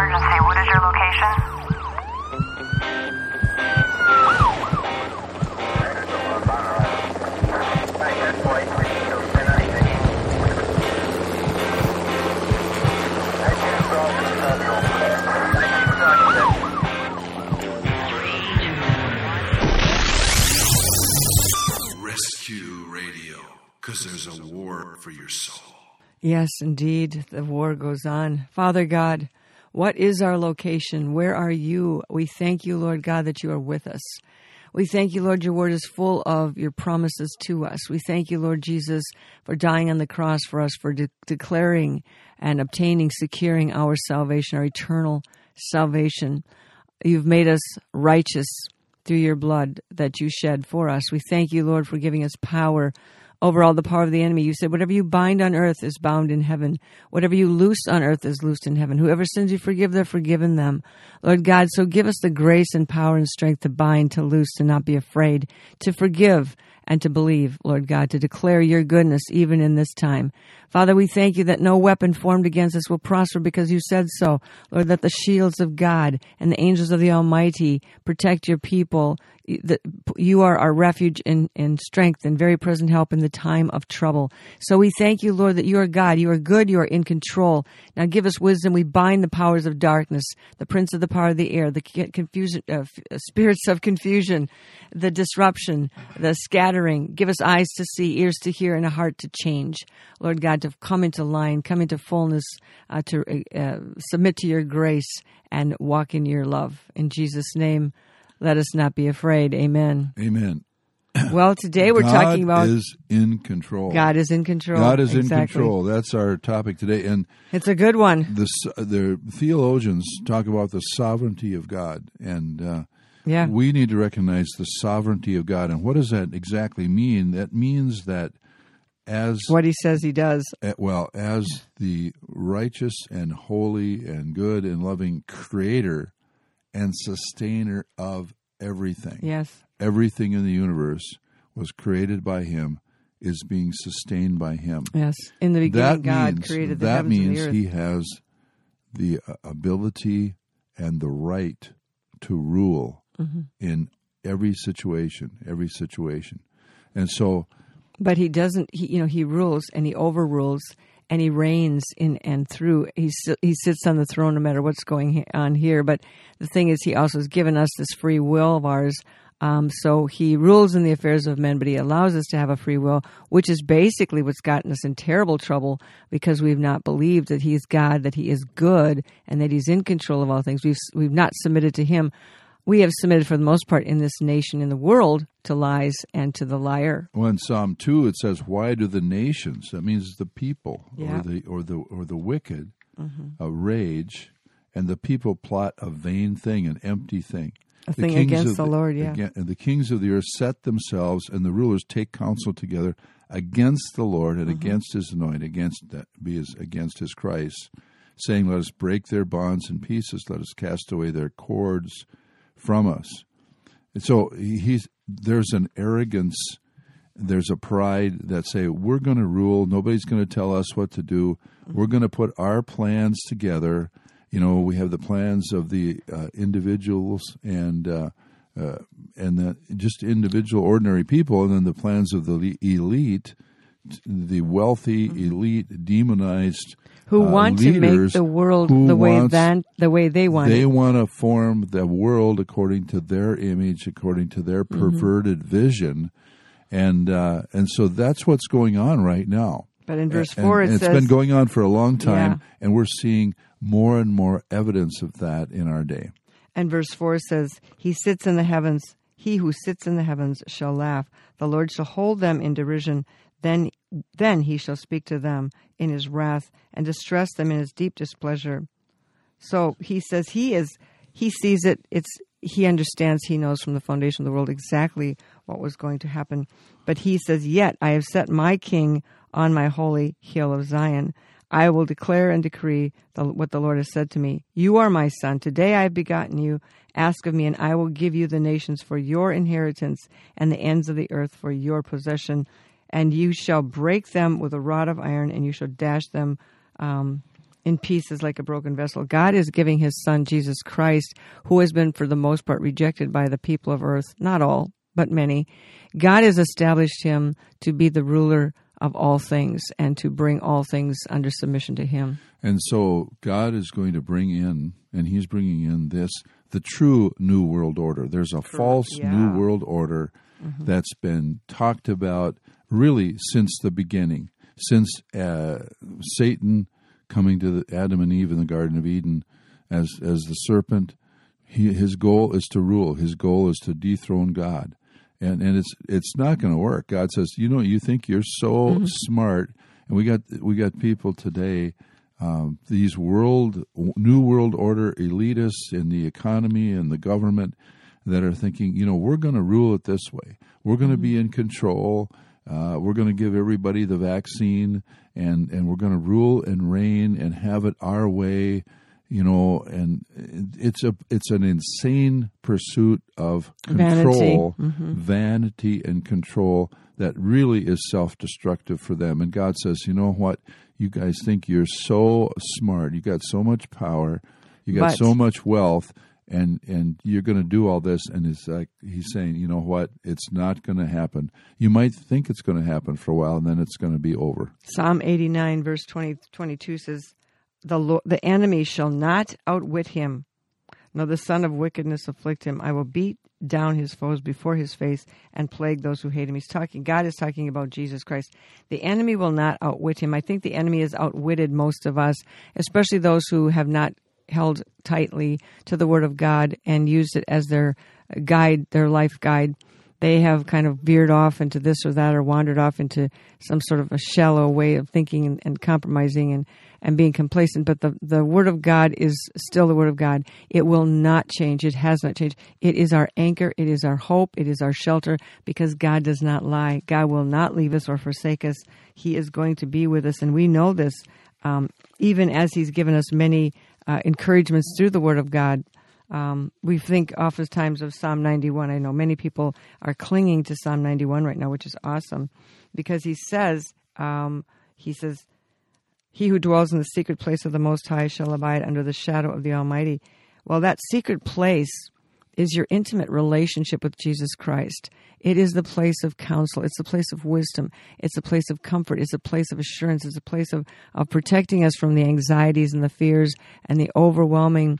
emergency. What is your location? Rescue Radio, because there's a war for your soul. Yes, indeed, the war goes on. Father God, what is our location? Where are you? We thank you, Lord God, that you are with us. We thank you, Lord, your word is full of your promises to us. We thank you, Lord Jesus, for dying on the cross for us, for de- declaring and obtaining, securing our salvation, our eternal salvation. You've made us righteous through your blood that you shed for us. We thank you, Lord, for giving us power over all the power of the enemy. You said, Whatever you bind on earth is bound in heaven. Whatever you loose on earth is loosed in heaven. Whoever sins you forgive, they're forgiven them. Lord God, so give us the grace and power and strength to bind, to loose, to not be afraid, to forgive, and to believe, Lord God, to declare your goodness even in this time. Father, we thank you that no weapon formed against us will prosper because you said so. Lord, that the shields of God and the angels of the Almighty protect your people. You are our refuge and, and strength and very present help in the time of trouble. So we thank you, Lord, that you are God. You are good. You are in control. Now give us wisdom. We bind the powers of darkness, the prince of the power of the air, the confusion, uh, spirits of confusion, the disruption, the scattering. Give us eyes to see, ears to hear, and a heart to change. Lord God, to come into line, come into fullness, uh, to uh, submit to your grace and walk in your love. In Jesus' name, let us not be afraid. Amen. Amen. Well, today we're God talking about God is in control. God is in control. God is in control. That's our topic today. And It's a good one. the the theologians talk about the sovereignty of God, and uh, Yeah. we need to recognize the sovereignty of God. And what does that exactly mean? That means that as What he says he does. well as the righteous and holy and good and loving creator and sustainer of everything Yes. everything in the universe was created by him is being sustained by him Yes. In the beginning, that God means created the that heavens means and the earth. he has the uh, ability and the right to rule Mm-hmm. in every situation every situation and so But he doesn't. He, you know, he rules and he overrules and he reigns in and through. He he sits on the throne no matter what's going on here. But the thing is, he also has given us this free will of ours. Um, so he rules in the affairs of men, but he allows us to have a free will, which is basically what's gotten us in terrible trouble because we've not believed that he is God, that he is good, and that he's in control of all things. We've we've not submitted to him. We have submitted for the most part in this nation, in the world, to lies and to the liar. well, in psalm 2 it says why do the nations that means the people Yeah. or the or the or the wicked Mm-hmm. uh, rage and the people plot a vain thing an empty thing A The thing kings against of the Lord, yeah. again- and the kings of the earth set themselves, and the rulers take counsel together against the Lord and Mm-hmm. against His anointed, against that be his, against His Christ, saying, "Let us break their bonds in pieces; let us cast away their cords from us." And so he- he's there's an arrogance, there's a pride that say we're going to rule. Nobody's going to tell us what to do. We're going to put our plans together. You know, we have the plans of the uh, individuals and uh, uh, and the just individual ordinary people, and then the plans of the elite, the wealthy elite, demonized who uh, want to make the world the way wants- that the way they want they it. want to form the world according to their image, according to their Mm-hmm. perverted vision, and uh, and so that's what's going on right now. But in verse And- four, and it it's says, been going on for a long time, Yeah. and we're seeing more and more evidence of that in our day. and verse four says, "He sits in the heavens. He who sits in the heavens shall laugh. The Lord shall hold them in derision. Then, then he shall speak to them in his wrath and distress them in his deep displeasure." So he says he is. He sees it. It's he understands. He knows from the foundation of the world exactly what was going to happen. But he says, "Yet I have set my king on my holy hill of Zion." I will declare and decree the, what the Lord has said to me. You are my son. Today I have begotten you. Ask of me, and I will give you the nations for your inheritance and the ends of the earth for your possession. And you shall break them with a rod of iron, and you shall dash them um, in pieces like a broken vessel. God is giving his son, Jesus Christ, who has been for the most part rejected by the people of earth, not all, but many. God has established him to be the ruler of all things and to bring all things under submission to him. And so God is going to bring in, and He's bringing in this, the true New World Order. There's a false yeah. New World Order that's been talked about really since the beginning, since uh, Satan coming to the, Adam and Eve in the Garden of Eden as, as the serpent. He, his goal is to rule, his goal is to dethrone God. And, and it's it's not going to work. God says, you know, you think you're so smart, and we got we got people today um, these world new world order elitists in the economy and the government that are thinking, you know, we're going to rule it this way. We're going to be in control. Uh, we're going to give everybody the vaccine, and and we're going to rule and reign and have it our way. You know, and it's a it's an insane pursuit of control, vanity and control that really is self destructive for them. And God says, you know what? You guys think you're so smart. You got so much power. You got But- so much wealth. And and you're going to do all this, and it's like he's saying, you know what? It's not going to happen. You might think it's going to happen for a while, and then it's going to be over. Psalm 89, verse 20, 22 says, the, Lord, the enemy shall not outwit him, nor the son of wickedness afflict him. I will beat down his foes before his face and plague those who hate him. He's talking, God is talking about Jesus Christ. The enemy will not outwit him. I think the enemy has outwitted most of us, especially those who have not held tightly to the Word of God and used it as their guide, their life guide. They have kind of veered off into this or that or wandered off into some sort of a shallow way of thinking and, and compromising and, and being complacent. But the, the Word of God is still the Word of God. It will not change. It has not changed. It is our anchor. It is our hope. It is our shelter because God does not lie. God will not leave us or forsake us. He is going to be with us. And we know this um, even as He's given us many uh, encouragements through the Word of God. Um, we think oftentimes of Psalm 91. I know many people are clinging to Psalm 91 right now, which is awesome because he says, um, he says, he who dwells in the secret place of the Most High shall abide under the shadow of the Almighty. Well, that secret place is your intimate relationship with Jesus Christ. It is the place of counsel. It's the place of wisdom. It's a place of comfort. It's a place of assurance. It's a place of, of protecting us from the anxieties and the fears and the overwhelming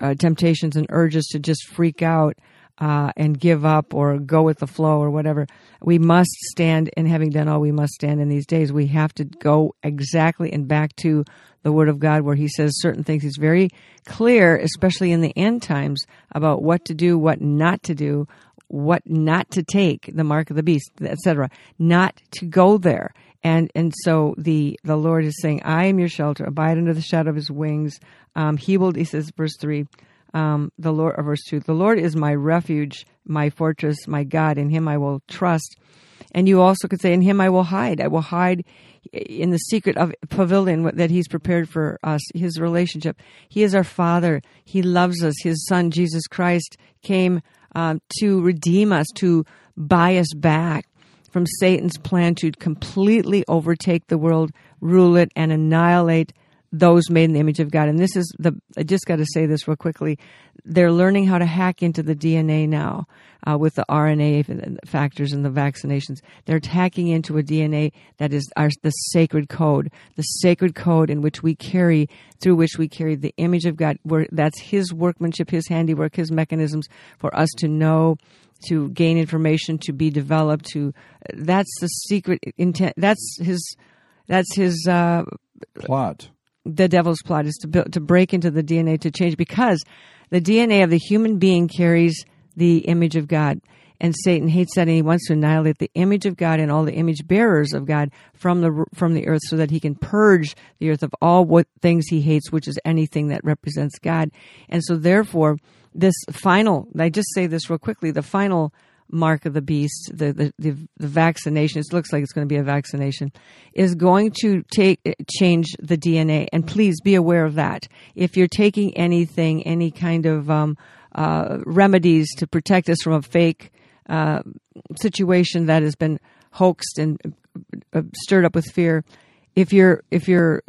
uh, temptations and urges to just freak out uh, and give up or go with the flow or whatever. We must stand, and having done all we must stand in these days, we have to go exactly and back to the Word of God where He says certain things. He's very clear, especially in the end times, about what to do, what not to do, what not to take, the mark of the beast, etc. Not to go there. And and so the the Lord is saying, I am your shelter, abide under the shadow of his wings. Um, he will he says, verse three, um, the Lord or verse two, the Lord is my refuge, my fortress, my God, in him I will trust. And you also could say, In him I will hide. I will hide in the secret of pavilion that he's prepared for us, his relationship. He is our Father. He loves us. His Son, Jesus Christ, came um, to redeem us, to buy us back from Satan's plan to completely overtake the world, rule it, and annihilate those made in the image of God. And this is the, I just got to say this real quickly. They're learning how to hack into the DNA now uh, with the RNA factors and the vaccinations. They're hacking into a DNA that is our, the sacred code, the sacred code in which we carry, through which we carry the image of God. Where that's His workmanship, His handiwork, His mechanisms for us to know to gain information, to be developed. To that's the secret intent. That's his. That's his. Uh, Plot. The devil's plot is to build, to break into the DNA to change because the DNA of the human being carries the image of God. And Satan hates that, and he wants to annihilate the image of God and all the image bearers of God from the from the earth, so that he can purge the earth of all what things he hates, which is anything that represents God. And so, therefore, this final I just say this real quickly: the final mark of the beast, the the, the, the vaccination. It looks like it's going to be a vaccination, is going to take change the DNA. And please be aware of that. If you're taking anything, any kind of um, uh, remedies to protect us from a fake uh, situation that has been hoaxed and uh, stirred up with fear, if you're if you're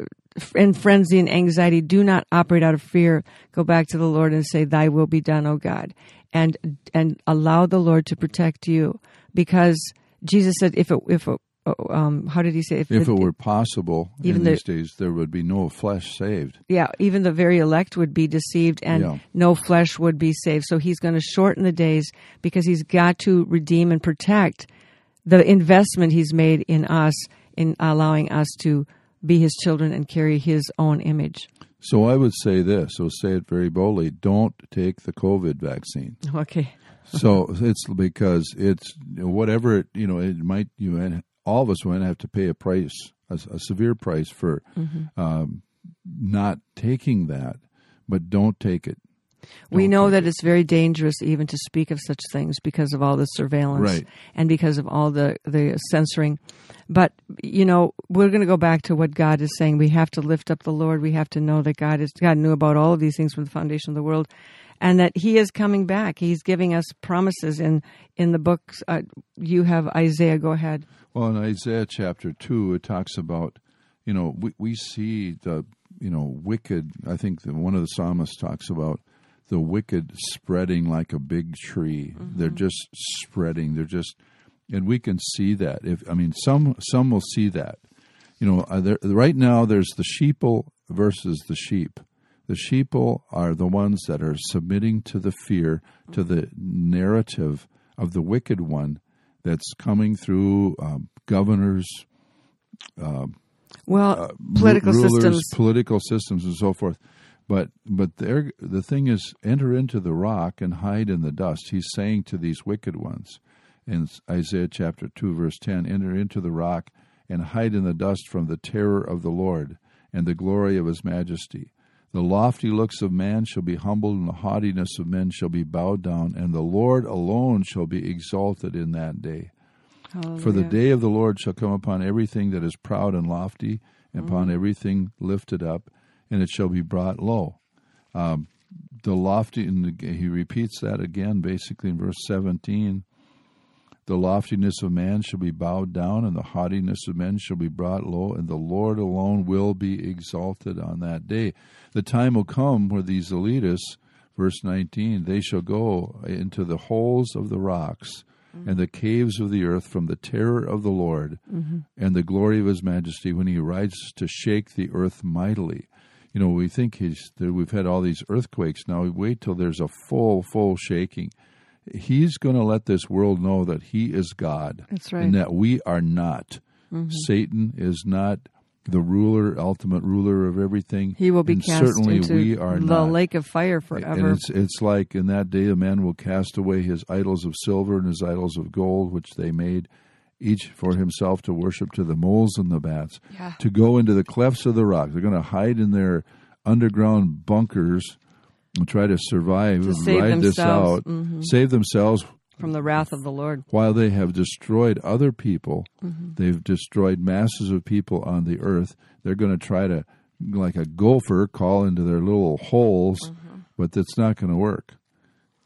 in frenzy and anxiety. Do not operate out of fear. Go back to the Lord and say, Thy will be done, O God. And, and allow the Lord to protect you because Jesus said, if it, if it, um, how did he say? If it were possible Even in the- these days, there would be no flesh saved. yeah, even the very elect would be deceived and Yeah. no flesh would be saved. So he's going to shorten the days because he's got to redeem and protect the investment he's made in us in allowing us to be his children and carry his own image. So I would say this, so say it very boldly, don't take the COVID vaccine. Okay. so it's because it's whatever it, you know, it might, you and all of us might have to pay a price, a, a severe price for Mm-hmm. um, not taking that, but don't take it. We Don't know that it. it's very dangerous even to speak of such things because of all the surveillance Right. and because of all the, the censoring. But, you know, we're going to go back to what God is saying. We have to lift up the Lord. We have to know that God is, God knew about all of these things from the foundation of the world and that he is coming back. He's giving us promises in, in the books. Uh, you have Isaiah. Go ahead. Well, in Isaiah chapter 2, it talks about, you know, we, we see the, you know, wicked. I think that one of the psalmists talks about the wicked spreading like a big tree. They're just spreading. They're just, and we can see that. If I mean, some some will see that. You know, uh, there, right now there's the sheeple versus the sheep. The sheeple are the ones that are submitting to the fear, to the narrative of the wicked one that's coming through um, governors, Well, political rulers, systems. political systems, and so forth. But but there, the thing is, enter into the rock and hide in the dust. He's saying to these wicked ones in Isaiah chapter two, verse ten: Enter into the rock and hide in the dust from the terror of the Lord and the glory of His majesty. The lofty looks of man shall be humbled, and the haughtiness of men shall be bowed down, and the Lord alone shall be exalted in that day. For the day of the Lord shall come upon everything that is proud and lofty, and upon mm-hmm. everything lifted up, and it shall be brought low. Um, the lofty, and he repeats that again, basically in verse 17. The loftiness of man shall be bowed down, and the haughtiness of men shall be brought low, and the Lord alone will be exalted on that day. The time will come where these elitists, verse 19, they shall go into the holes of the rocks and the caves of the earth from the terror of the Lord and the glory of his majesty when he rides to shake the earth mightily. You know, we think he's, that we've had all these earthquakes. Now we wait till there's a full, full shaking. He's going to let this world know that he is God. That's right. And that we are not. Mm-hmm. Satan is not the ruler, ultimate ruler of everything. He will be and cast certainly into we are the not. lake of fire And forever. it's it's like in that day a man will cast away his idols of silver and his idols of gold, which they made each for himself to worship to the moles and the bats, Yeah. to go into the clefts of the rock. They're going to hide in their underground bunkers and try to survive To and ride this themselves. Mm-hmm. out, save themselves from the wrath of the Lord. while they have destroyed other people, Mm-hmm. they've destroyed masses of people on the earth. They're going to try to, like a gopher, call into their little holes, but that's not going to work.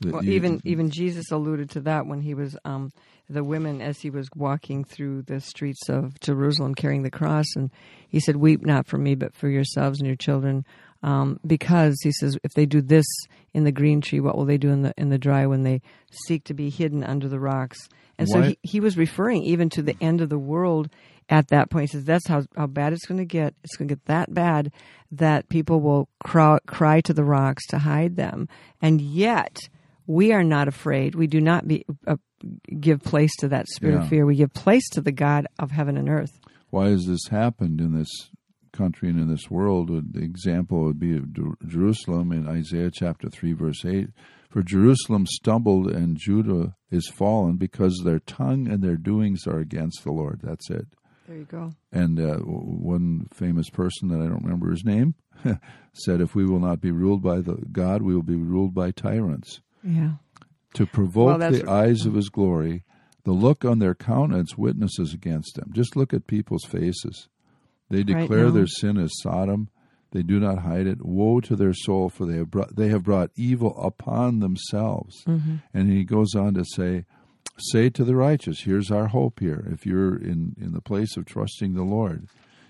Mm-hmm. Well, you- even even Jesus alluded to that when he was um, the women as he was walking through the streets of Jerusalem carrying the cross, and he said, "Weep not for me, but for yourselves and your children." Um, because he says, if they do this in the green tree, what will they do in the in the dry when they seek to be hidden under the rocks? And so he, he was referring even to the end of the world at that point. He says that's how, how bad it's going to get. It's going to get that bad that people will cry, cry to the rocks to hide them. And yet, we are not afraid. We do not be, uh, give place to that spirit Yeah. of fear. We give place to the God of heaven and earth. why has this happened in this country and in this world? The example would be of Jerusalem in Isaiah chapter 3, verse 8. For Jerusalem stumbled and Judah is fallen because their tongue and their doings are against the Lord. That's it. There you go. And uh, one famous person that I don't remember his name said, "If we will not be ruled by the God, we will be ruled by tyrants." Yeah. To provoke Well, the eyes of His glory, the look on their countenance witnesses against Him. Just look at people's faces; they declare now. their sin as Sodom. They do not hide it. Woe to their soul, for they have brought, they have brought evil upon themselves. Mm-hmm. And he goes on to say, Say to the righteous, here's our hope here. If you're in, in the place of trusting the Lord,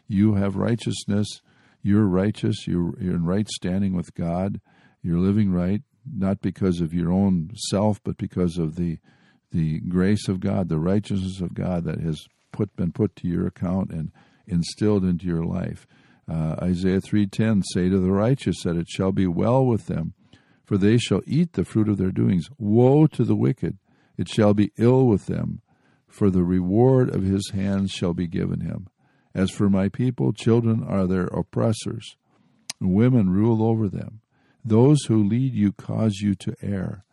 you have righteousness, you're righteous, you're, you're in right standing with God, you're living right, not because of your own self, but because of the the grace of God, the righteousness of God that has put been put to your account and instilled into your life. Uh, Isaiah three ten say to the righteous that it shall be well with them, for they shall eat the fruit of their doings. Woe to the wicked! It shall be ill with them, for the reward of his hands shall be given him. As for my people, children are their oppressors, and women rule over them. Those who lead you cause you to err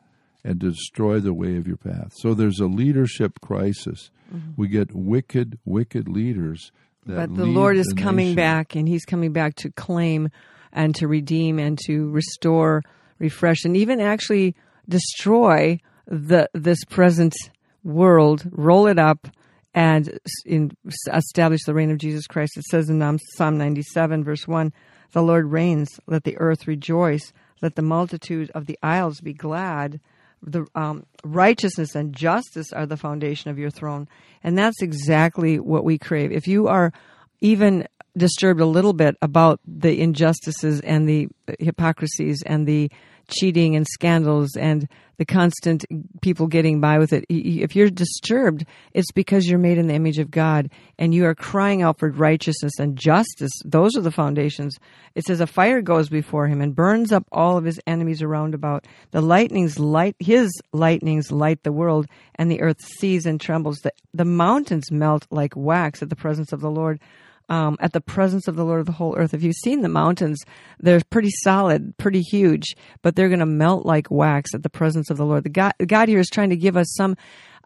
and destroy the way of your path. So there's a leadership crisis. Mm-hmm. We get wicked, wicked leaders. but the Lord is the coming nation. back, and He's coming back to claim and to redeem and to restore, refresh, and even actually destroy the this present world, roll it up, and in, establish the reign of Jesus Christ. It says in Psalm 97, verse 1 The Lord reigns, let the earth rejoice, let the multitude of the isles be glad. The um, righteousness and justice are the foundation of your throne. And that's exactly what we crave. If you are even disturbed a little bit about the injustices and the hypocrisies and the cheating and scandals and the constant people getting by with it. If you're disturbed, it's because you're made in the image of God and you are crying out for righteousness and justice. Those are the foundations. It says a fire goes before him and burns up all of his enemies around about. The lightnings light, his lightnings light the world and the earth sees and trembles. The, the mountains melt like wax at the presence of the Lord um, at the presence of the Lord of the whole earth. If you've seen the mountains, they're pretty solid, pretty huge, but they're going to melt like wax at the presence of the Lord. The God, God here is trying to give us some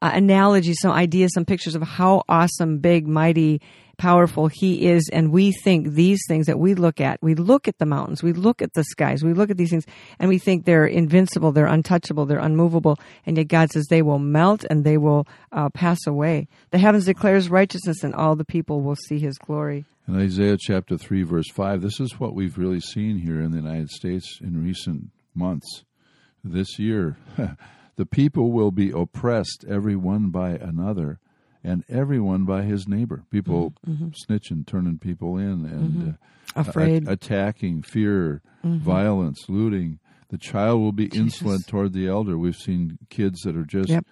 uh, analogies, some ideas, some pictures of how awesome, big, mighty, powerful he is. And we think these things that we look at we look at the mountains we look at the skies we look at these things and we think they're invincible they're untouchable they're unmovable. And yet god says they will melt and they will uh, pass away. The heavens declares righteousness and all the people will see his glory. In isaiah chapter 3 verse 5 this is what we've really seen here in the united states in recent months. This year the people will be oppressed every one by another and everyone by his neighbor. People mm-hmm. mm-hmm. snitching, turning people in, and mm-hmm. uh, afraid, a- attacking, fear, mm-hmm. violence, looting. The child will be Jesus. insolent toward the elder. We've seen kids that are just yep.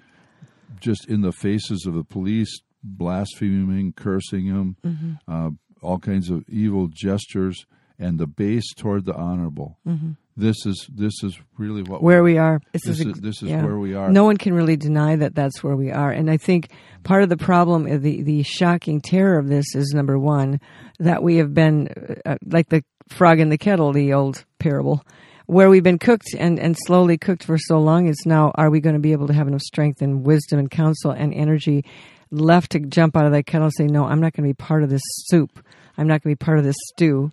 just in the faces of the police, blaspheming, cursing them, mm-hmm. uh, all kinds of evil gestures, and the base toward the honorable. Mm-hmm this is this is really what where we are. This, this is, is, this is yeah. where we are. No one can really deny that that's where we are. And I think part of the problem, uh, the the shocking terror of this is number one that we have been uh, like the frog in the kettle, the old parable, where we've been cooked and and slowly cooked for so long. It's now are we going to be able to have enough strength and wisdom and counsel and energy left to jump out of that kettle and say, no, I'm not going to be part of this soup. I'm not going to be part of this stew.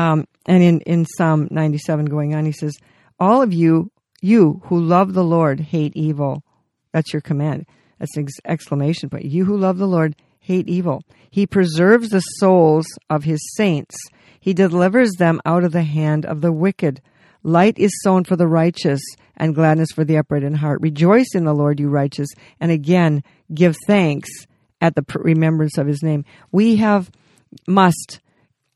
Um, and in, in Psalm 97 going on, he says, All of you, you who love the Lord, hate evil. That's your command. That's an exclamation point. You who love the Lord, hate evil. He preserves the souls of his saints. He delivers them out of the hand of the wicked. Light is sown for the righteous and gladness for the upright in heart. Rejoice in the Lord, you righteous, and again give thanks at the remembrance of his name. We have must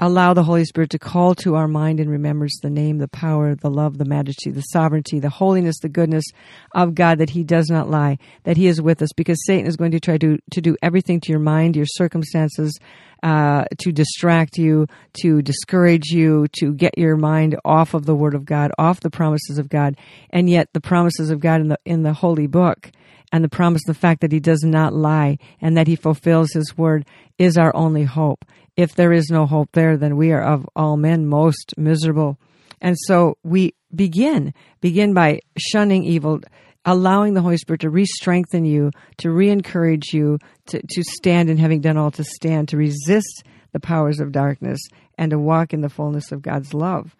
allow the Holy Spirit to call to our mind and remembrance the name, the power, the love, the majesty, the sovereignty, the holiness, the goodness of God, that He does not lie, that He is with us, because Satan is going to try to, to do everything to your mind, your circumstances, uh, to distract you, to discourage you, to get your mind off of the Word of God, off the promises of God, and yet the promises of God in the in the Holy Book and the promise, the fact that He does not lie and that He fulfills His Word is our only hope if there is no hope there, then we are of all men most miserable. And so we begin, begin by shunning evil, allowing the Holy Spirit to re strengthen you, to re encourage you, to, to stand and having done all to stand, to resist the powers of darkness, and to walk in the fullness of God's love.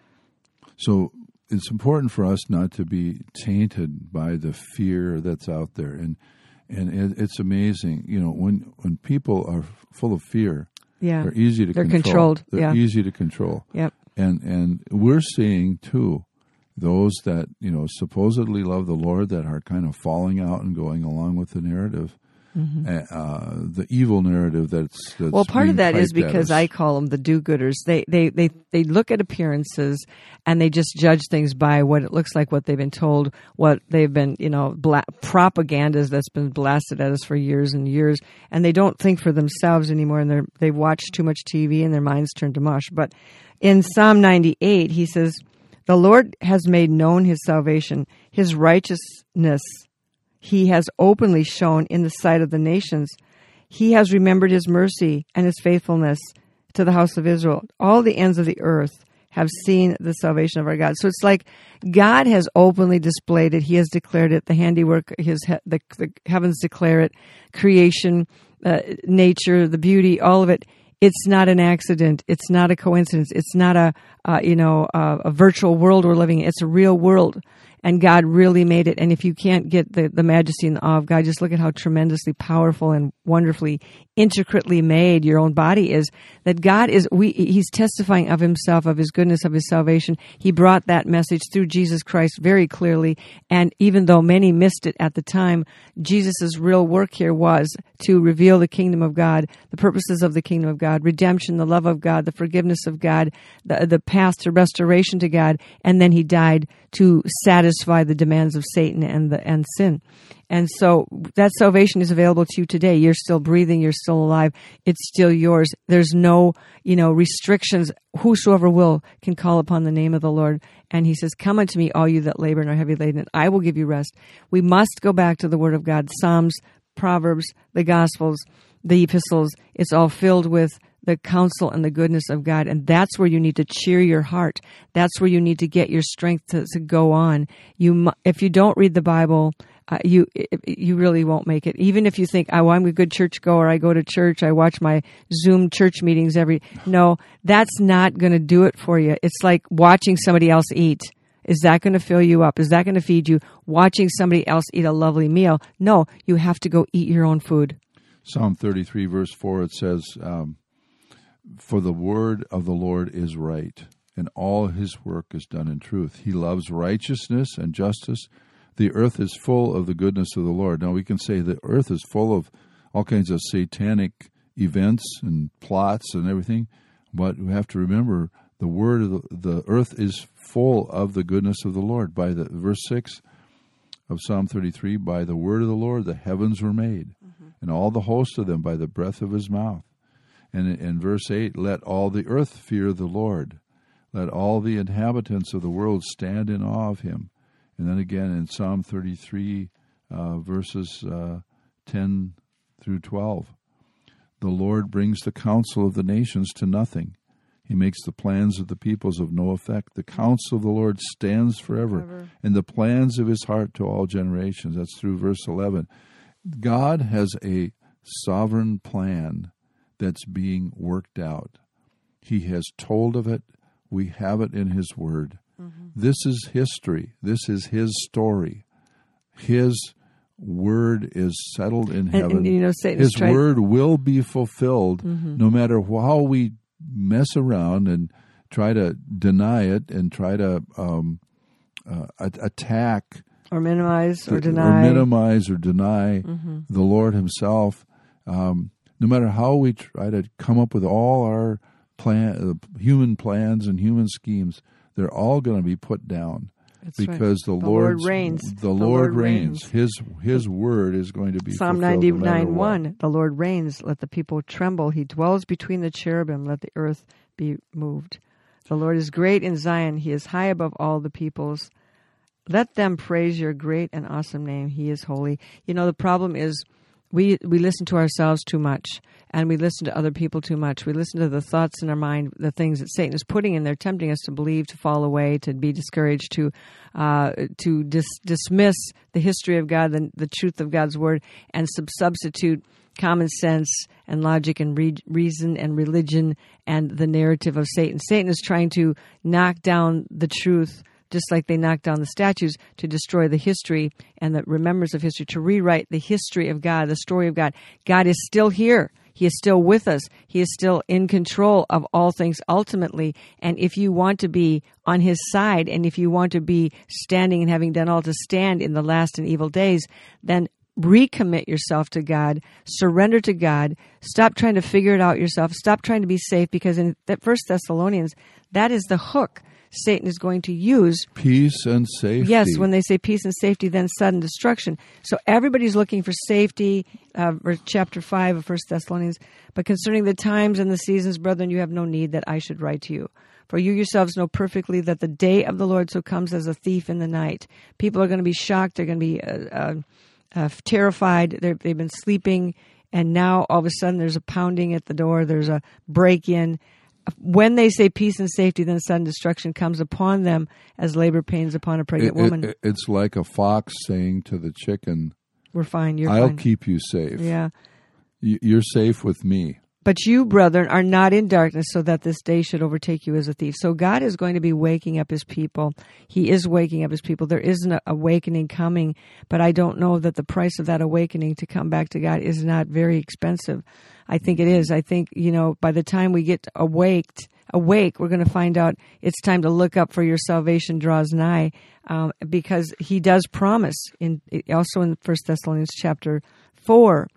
So it's important for us not to be tainted by the fear that's out there. And and it's amazing, you know, when when people are full of fear, yeah. They're easy to They're control. controlled. They're yeah. easy to control. Yep. And and we're seeing too those that, you know, supposedly love the Lord that are kind of falling out and going along with the narrative. Uh, the evil narrative that's, that's Well, part of that is because. I call them the do-gooders. They, they they they look at appearances and they just judge things by what it looks like, what they've been told, what they've been, you know, bla- propagandas that's been blasted at us for years and years, and they don't think for themselves anymore. And they're they've watched too much TV and their minds turn to mush. But in Psalm 98, he says, "The Lord has made known His salvation, His righteousness." He has openly shown in the sight of the nations. He has remembered his mercy and his faithfulness to the house of Israel. All the ends of the earth have seen the salvation of our God. So it's like God has openly displayed it. He has declared it. The handiwork, his the, the heavens declare it. Creation, uh, nature, the beauty, all of it. It's not an accident. It's not a coincidence. It's not a uh, you know a, a virtual world we're living in. It's a real world and God really made it. And if you can't get the, the majesty and the awe of God, just look at how tremendously powerful and wonderfully intricately made your own body is. That God is, we, He's testifying of Himself, of His goodness, of His salvation. He brought that message through Jesus Christ very clearly. And even though many missed it at the time, Jesus' real work here was to reveal the kingdom of God, the purposes of the kingdom of God, redemption, the love of God, the forgiveness of God, the, the path to restoration to God. And then He died to satisfy the demands of Satan and the and sin. And so that salvation is available to you today. You're still breathing, you're still alive. It's still yours. There's no, you know, restrictions. Whosoever will can call upon the name of the Lord. And he says, Come unto me, all you that labor and are heavy laden, and I will give you rest. We must go back to the word of God. Psalms, Proverbs, the Gospels, the epistles, it's all filled with the counsel and the goodness of God. And that's where you need to cheer your heart. That's where you need to get your strength to, to go on. You, if you don't read the Bible, uh, you you really won't make it. Even if you think, "Oh, I'm a good church goer. I go to church. I watch my Zoom church meetings every." No, that's not going to do it for you. It's like watching somebody else eat. Is that going to fill you up? Is that going to feed you? Watching somebody else eat a lovely meal? No, you have to go eat your own food. Psalm 33, verse 4, it says, um, For the word of the Lord is right, and all his work is done in truth. He loves righteousness and justice. The earth is full of the goodness of the Lord. Now, we can say the earth is full of all kinds of satanic events and plots and everything, but we have to remember the word of the, the earth is full of the goodness of the Lord. By the verse 6 of Psalm 33, by the word of the Lord the heavens were made, mm-hmm. and all the host of them by the breath of his mouth. And in, verse 8, let all the earth fear the Lord. Let all the inhabitants of the world stand in awe of him. And then again in Psalm 33, uh, verses uh, 10 through 12, the Lord brings the counsel of the nations to nothing. He makes the plans of the peoples of no effect. The counsel of the Lord stands forever, Forever. and the plans of his heart to all generations. That's through verse 11. God has a sovereign plan that's being worked out. He has told of it. We have it in His Word. This is history. This is His story. His Word is settled in heaven. and you know, Satan's His tried. Word will be fulfilled no matter how we mess around and try to deny it and try to um, uh, attack or minimize or or deny. Mm-hmm. minimize or deny the Lord Himself. Um, no matter how we try to come up with all our plan, uh, human plans and human schemes, they're all going to be put down That's right. because the, The Lord reigns. The, The Lord, Lord reigns. reigns. His His word is going to be Psalm fulfilled no matter 99 1 The Lord reigns, let the people tremble. He dwells between the cherubim, let the earth be moved. The Lord is great in Zion, He is high above all the peoples. Let them praise your great and awesome name. He is holy. You know, the problem is we, we listen to ourselves too much and we listen to other people too much. We listen to the thoughts in our mind, the things that Satan is putting in there, tempting us to believe, to fall away, to be discouraged, to uh, to dis- dismiss the history of God, the, the truth of God's word, and sub- substitute common sense and logic and re- reason and religion and the narrative of Satan. Satan is trying to knock down the truth just like they knocked down the statues to destroy the history and the remembrance of history, to rewrite the history of God, the story of God. God is still here. He is still with us. He is still in control of all things ultimately. And if you want to be on his side and if you want to be standing and having done all to stand in the last and evil days, then recommit yourself to God, surrender to God, stop trying to figure it out yourself, stop trying to be safe because in first Thessalonians, that is the hook Satan is going to use. Peace and safety. Yes, when they say peace and safety, then sudden destruction. So everybody's looking for safety, uh, chapter 5 of First Thessalonians. But concerning the times and the seasons, brethren, you have no need that I should write to you. For you yourselves know perfectly that the day of the Lord so comes as a thief in the night. People are going to be shocked. They're going to be uh, uh, uh, terrified. They're, they've been sleeping, and now all of a sudden there's a pounding at the door. There's a break in. When they say peace and safety, then sudden destruction comes upon them as labor pains upon a pregnant It- woman. it- it's like a fox saying to the chicken, We're fine. You're I'll fine. keep you safe. Yeah. You're safe with me. But you, brethren, are not in darkness, so that this day should overtake you as a thief. So God is going to be waking up his people. He is waking up his people. There is an awakening coming, but I don't know that the price of that awakening to come back to God is not very expensive. I think it is. I think, you know, by the time we get awaked, awake, we're going to find out it's time to look up for your salvation draws nigh, um, because he does promise in also in First Thessalonians chapter four,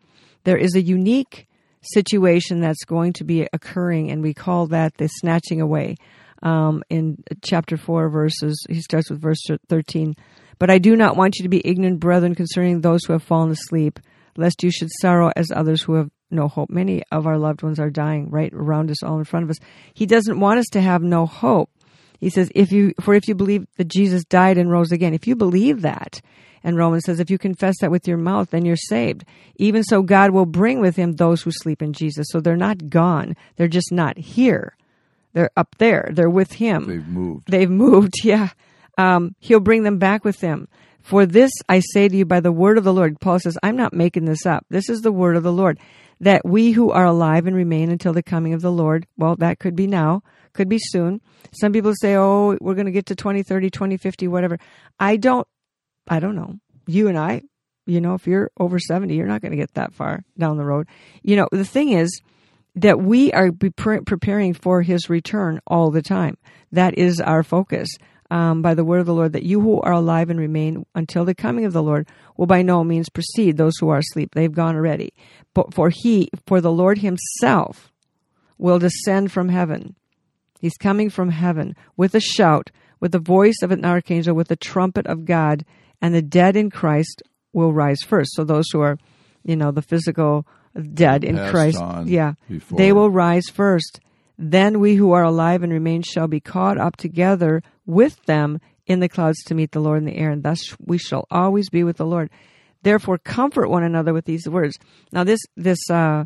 there is a unique situation that's going to be occurring, and we call that the snatching away. Um, in chapter 4, verses, he starts with verse 13. But I do not want you to be ignorant, brethren, concerning those who have fallen asleep, lest you should sorrow as others who have no hope. Many of our loved ones are dying right around us, all in front of us. He doesn't want us to have no hope. He says, if you, for if you believe that Jesus died and rose again, if you believe that, and Romans says, if you confess that with your mouth, then you're saved. Even so, God will bring with him those who sleep in Jesus. So they're not gone. They're just not here. They're up there. They're with him. They've moved. They've moved, yeah. Um, he'll bring them back with him. For this I say to you by the word of the Lord. Paul says, I'm not making this up. This is the word of the Lord. That we who are alive and remain until the coming of the Lord, well, that could be now, could be soon. Some people say, oh, we're going to get to 2030, 2050, whatever. I don't, I don't know. You and I, you know, if you're over 70, you're not going to get that far down the road. You know, the thing is, that we are pre- preparing for his return all the time. That is our focus. Um, by the word of the Lord, that you who are alive and remain until the coming of the Lord will by no means precede those who are asleep. They've gone already. But for he, for the Lord himself will descend from heaven. He's coming from heaven with a shout, with the voice of an archangel, with the trumpet of God, and the dead in Christ will rise first. So those who are, you know, the physical dead in Passed Christ, yeah, before. they will rise first. Then we who are alive and remain shall be caught up together with them in the clouds to meet the Lord in the air, and thus we shall always be with the Lord. Therefore, comfort one another with these words. Now, this this uh,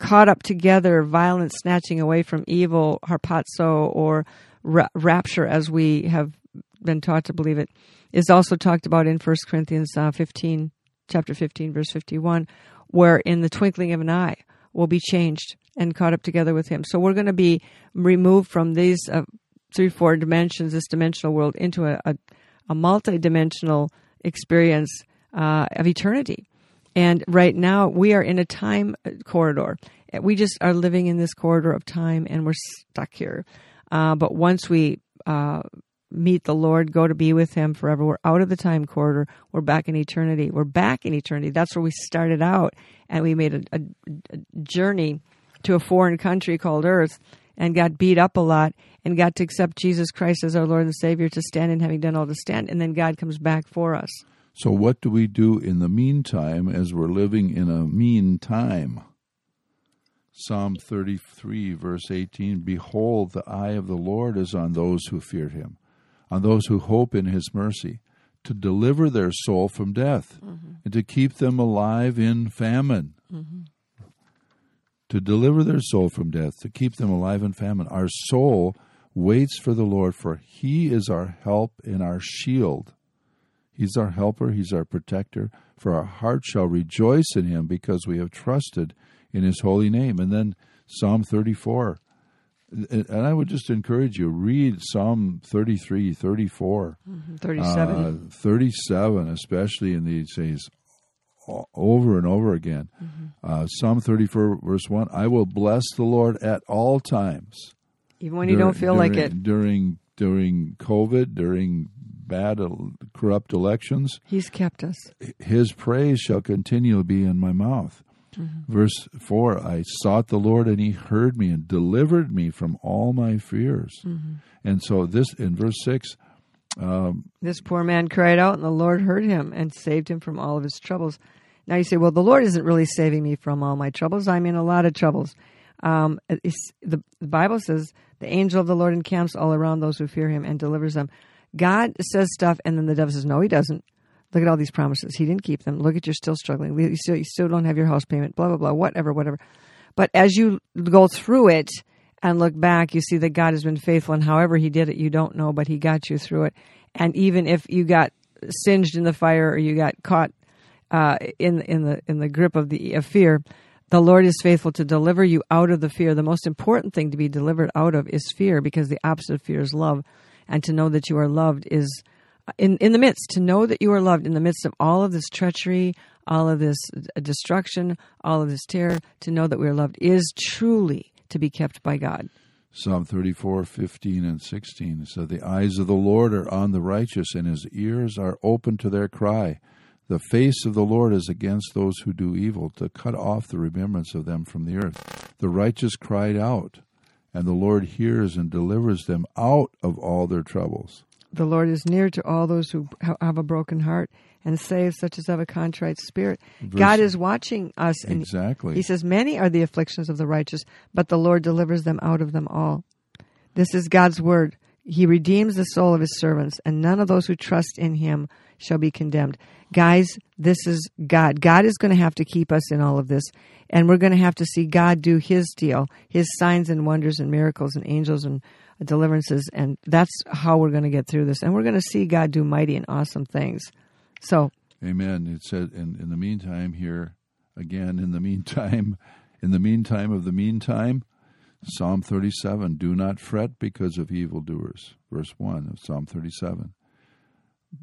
caught up together, violence snatching away from evil, harpazo or ra- rapture, as we have been taught to believe it, is also talked about in 1 Corinthians uh, 15, chapter 15, verse 51, where in the twinkling of an eye will be changed and caught up together with him. So we're going to be removed from these uh, three, four dimensions, this dimensional world, into a, a, a multi-dimensional experience uh, of eternity. And right now, we are in a time corridor. We just are living in this corridor of time, and we're stuck here. Uh, but once we uh, meet the Lord, go to be with Him forever, we're out of the time corridor. We're back in eternity. We're back in eternity. That's where we started out, and we made a, a, a journey to a foreign country called Earth, and got beat up a lot, and got to accept Jesus Christ as our Lord and Savior to stand in having done all to stand, and then God comes back for us. So, what do we do in the meantime as we're living in a mean time? Psalm 33, verse 18 Behold, the eye of the Lord is on those who fear him, on those who hope in his mercy, to deliver their soul from death, mm-hmm. and to keep them alive in famine. Mm-hmm. To deliver their soul from death, to keep them alive in famine. Our soul waits for the Lord, for he is our help and our shield. He's our helper, He's our protector. For our heart shall rejoice in Him because we have trusted in His holy name. And then Psalm 34. And I would just encourage you read Psalm 33, 34, 37. uh, 37, especially in these days, over and over again. Uh, Psalm 34, verse 1 I will bless the Lord at all times Even when you don't during- feel like it. during during COVID, during bad, corrupt elections. He's kept us. His praise shall continually be in my mouth. Mm-hmm. Verse 4 I sought the Lord, and he heard me and delivered me from all my fears. Mm-hmm. And so, this in verse 6, um, this poor man cried out, and the Lord heard him and saved him from all of his troubles. Now you say, well, the Lord isn't really saving me from all my troubles. I'm in a lot of troubles. Um, the, the Bible says the angel of the Lord encamps all around those who fear him and delivers them. God says stuff, and then the devil says, no, he doesn't. Look at all these promises. He didn't keep them. Look at you're still struggling. You still, you still don't have your house payment, blah, blah, blah, whatever, whatever. But as you go through it and look back, you see that God has been faithful, and however He did it, you don't know, but He got you through it. And even if you got singed in the fire or you got caught uh, in in the in the grip of the of fear, the Lord is faithful to deliver you out of the fear. The most important thing to be delivered out of is fear, because the opposite of fear is love, and to know that you are loved is in in the midst to know that you are loved in the midst of all of this treachery, all of this uh, destruction, all of this terror. To know that we are loved is truly to be kept by God. Psalm 34, 15 and 16 said, The eyes of the Lord are on the righteous, and his ears are open to their cry. The face of the Lord is against those who do evil, to cut off the remembrance of them from the earth. The righteous cried out, and the Lord hears and delivers them out of all their troubles. The Lord is near to all those who have a broken heart and saves such as have a contrite spirit. Verse, God is watching us. And exactly. He says, Many are the afflictions of the righteous, but the Lord delivers them out of them all. This is God's word. He redeems the soul of his servants, and none of those who trust in him shall be condemned. Guys, this is God. God is going to have to keep us in all of this, and we're going to have to see God do his deal, his signs and wonders and miracles and angels and deliverances, and that's how we're going to get through this. And we're going to see God do mighty and awesome things. So, Amen. It said, in, in the meantime, here again, in the meantime, in the meantime of the meantime, Psalm 37 Do not fret because of evildoers. Verse 1 of Psalm 37.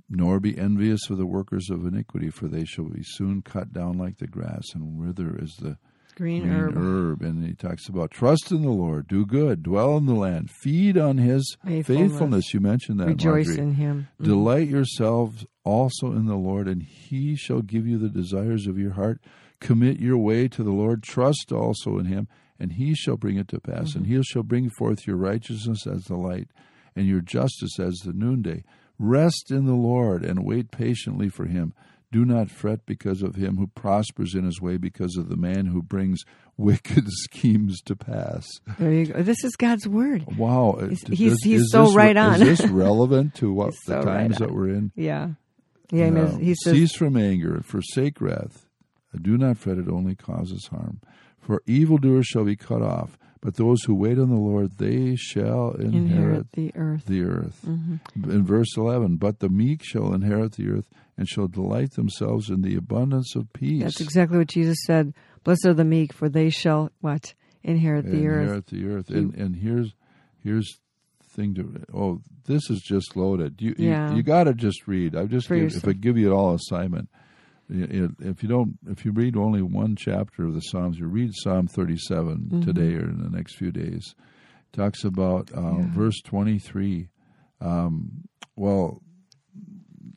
Nor be envious of the workers of iniquity, for they shall be soon cut down like the grass and wither as the green, green herb. herb. And he talks about trust in the Lord, do good, dwell in the land, feed on his faithfulness. faithfulness. You mentioned that. Rejoice Marjorie. in him. Mm-hmm. Delight yourselves also in the Lord, and he shall give you the desires of your heart. Commit your way to the Lord, trust also in him, and he shall bring it to pass. Mm-hmm. And he shall bring forth your righteousness as the light, and your justice as the noonday. Rest in the Lord and wait patiently for him. Do not fret because of him who prospers in his way, because of the man who brings wicked schemes to pass. There you go. This is God's word. Wow, he's he's, he's so right on. Is this relevant to what the times right that we're in? Yeah, yeah. No. He says, "Cease from anger forsake wrath. Do not fret; it only causes harm. For evildoers shall be cut off." But those who wait on the Lord, they shall inherit, inherit the earth. The earth. Mm-hmm. In verse 11, but the meek shall inherit the earth and shall delight themselves in the abundance of peace. That's exactly what Jesus said. Blessed are the meek, for they shall what inherit the inherit earth. Inherit the earth. And and here's here's thing to oh this is just loaded. You yeah. you, you got to just read. I just give, if I give you all assignment. If you don't, if you read only one chapter of the Psalms, you read Psalm 37 mm-hmm. today or in the next few days. It talks about uh, yeah. verse 23. Um, well,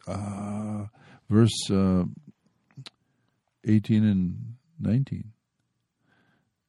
uh, verse uh, 18 and 19.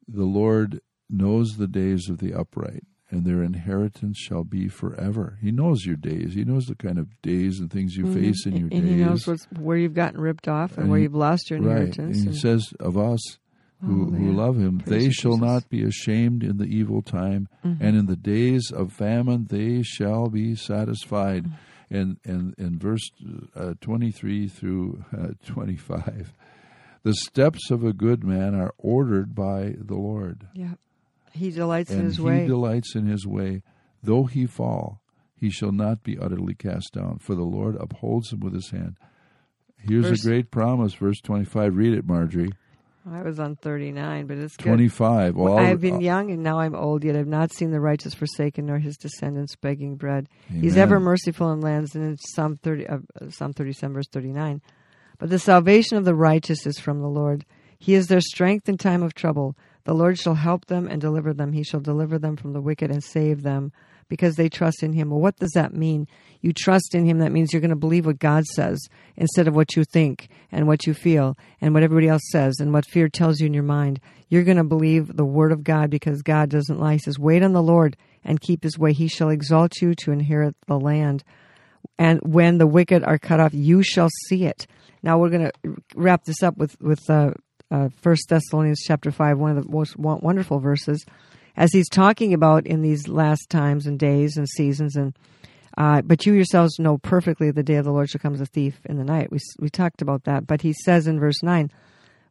The Lord knows the days of the upright, and their inheritance shall be forever. He knows your days. He knows the kind of days and things you mm-hmm. face in your and days. And he knows where you've gotten ripped off and, and where you've lost your inheritance. Right. And, and he says of us who, oh, who love him, Praise they shall Jesus. not be ashamed in the evil time, mm-hmm. and in the days of famine they shall be satisfied. Mm-hmm in, in, in verse uh, 23 through uh, 25. The steps of a good man are ordered by the Lord. Yeah. He delights and in his he way. He delights in his way. Though he fall, he shall not be utterly cast down, for the Lord upholds him with his hand. Here's verse, a great promise, verse 25. Read it, Marjorie. I was on 39, but it's 25. Well, I have been uh, young and now I'm old, yet I've not seen the righteous forsaken nor his descendants begging bread. Amen. He's ever merciful in lands, and in Psalm, 30, uh, Psalm 37, verse 39. But the salvation of the righteous is from the Lord. He is their strength in time of trouble. The Lord shall help them and deliver them. He shall deliver them from the wicked and save them because they trust in Him. Well, what does that mean? You trust in Him, that means you're going to believe what God says instead of what you think and what you feel and what everybody else says and what fear tells you in your mind. You're going to believe the Word of God because God doesn't lie. He says, Wait on the Lord and keep His way. He shall exalt you to inherit the land. And when the wicked are cut off, you shall see it. Now we're going to wrap this up with with uh, uh, First Thessalonians chapter five, one of the most wonderful verses, as he's talking about in these last times and days and seasons. And uh, but you yourselves know perfectly the day of the Lord shall come as a thief in the night. We we talked about that. But he says in verse nine,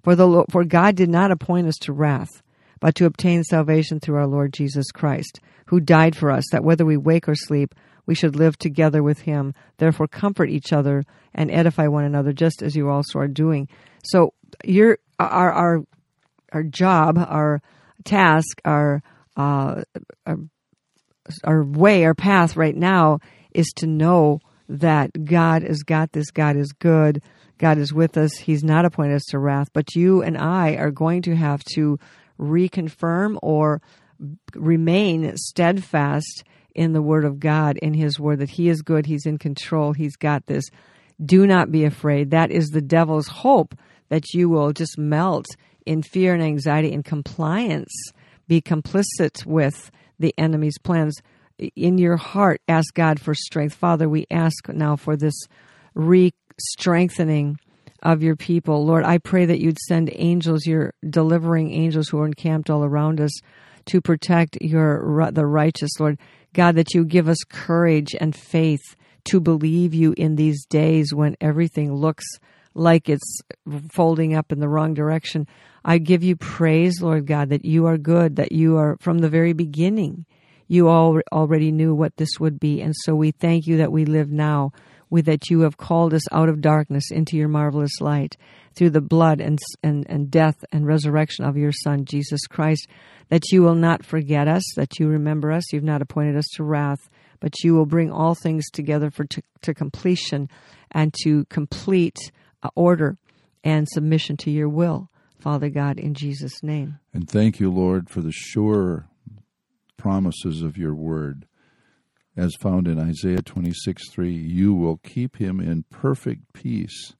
for the for God did not appoint us to wrath, but to obtain salvation through our Lord Jesus Christ, who died for us, that whether we wake or sleep we should live together with him. Therefore, comfort each other and edify one another, just as you also are doing. So, your our our our job, our task, our uh, our, our way, our path right now is to know that God has got this. God is good. God is with us. He's not appointed us to wrath. But you and I are going to have to reconfirm or remain steadfast in the Word of God, in His Word, that He is good, He's in control, He's got this. Do not be afraid. That is the devil's hope that you will just melt in fear and anxiety and compliance, be complicit with the enemy's plans. In your heart, ask God for strength. Father, we ask now for this re strengthening of your people. Lord, I pray that you'd send angels, your delivering angels who are encamped all around us to protect your the righteous, Lord. God, that you give us courage and faith to believe you in these days when everything looks like it's folding up in the wrong direction. I give you praise, Lord God, that you are good, that you are from the very beginning. You all already knew what this would be. And so we thank you that we live now with that you have called us out of darkness into your marvelous light through the blood and, and, and death and resurrection of your Son, Jesus Christ that you will not forget us, that you remember us. You've not appointed us to wrath, but you will bring all things together for to, to completion and to complete order and submission to your will, Father God, in Jesus' name. And thank you, Lord, for the sure promises of your word. As found in Isaiah 26 3, you will keep him in perfect peace,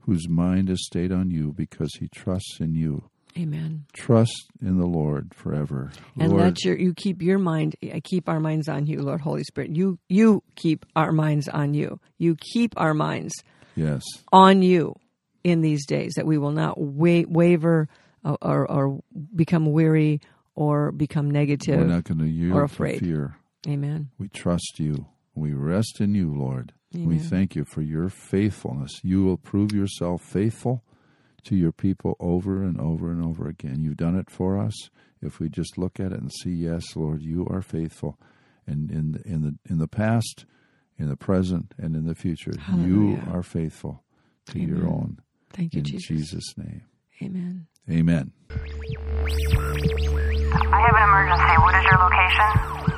whose mind is stayed on you because he trusts in you. Amen. Trust in the Lord forever. And Lord, let your you keep your mind eh, keep our minds on you, Lord Holy Spirit. You you keep our minds on you. You keep our minds yes on you in these days that we will not wa- waver or, or, or, become weary or become negative. We're not going to yield or afraid. fear. Amen. We trust you. We rest in you, Lord. Amen. We thank you for your faithfulness. You will prove yourself faithful to your people over and over and over again. You've done it for us. If we just look at it and see, yes, Lord, you are faithful, and in the, in the in the past, in the present, and in the future, Hallelujah. you are faithful to Amen. your own. Thank you, in Jesus. Jesus' name. Amen. Amen. I have an emergency. What is your location?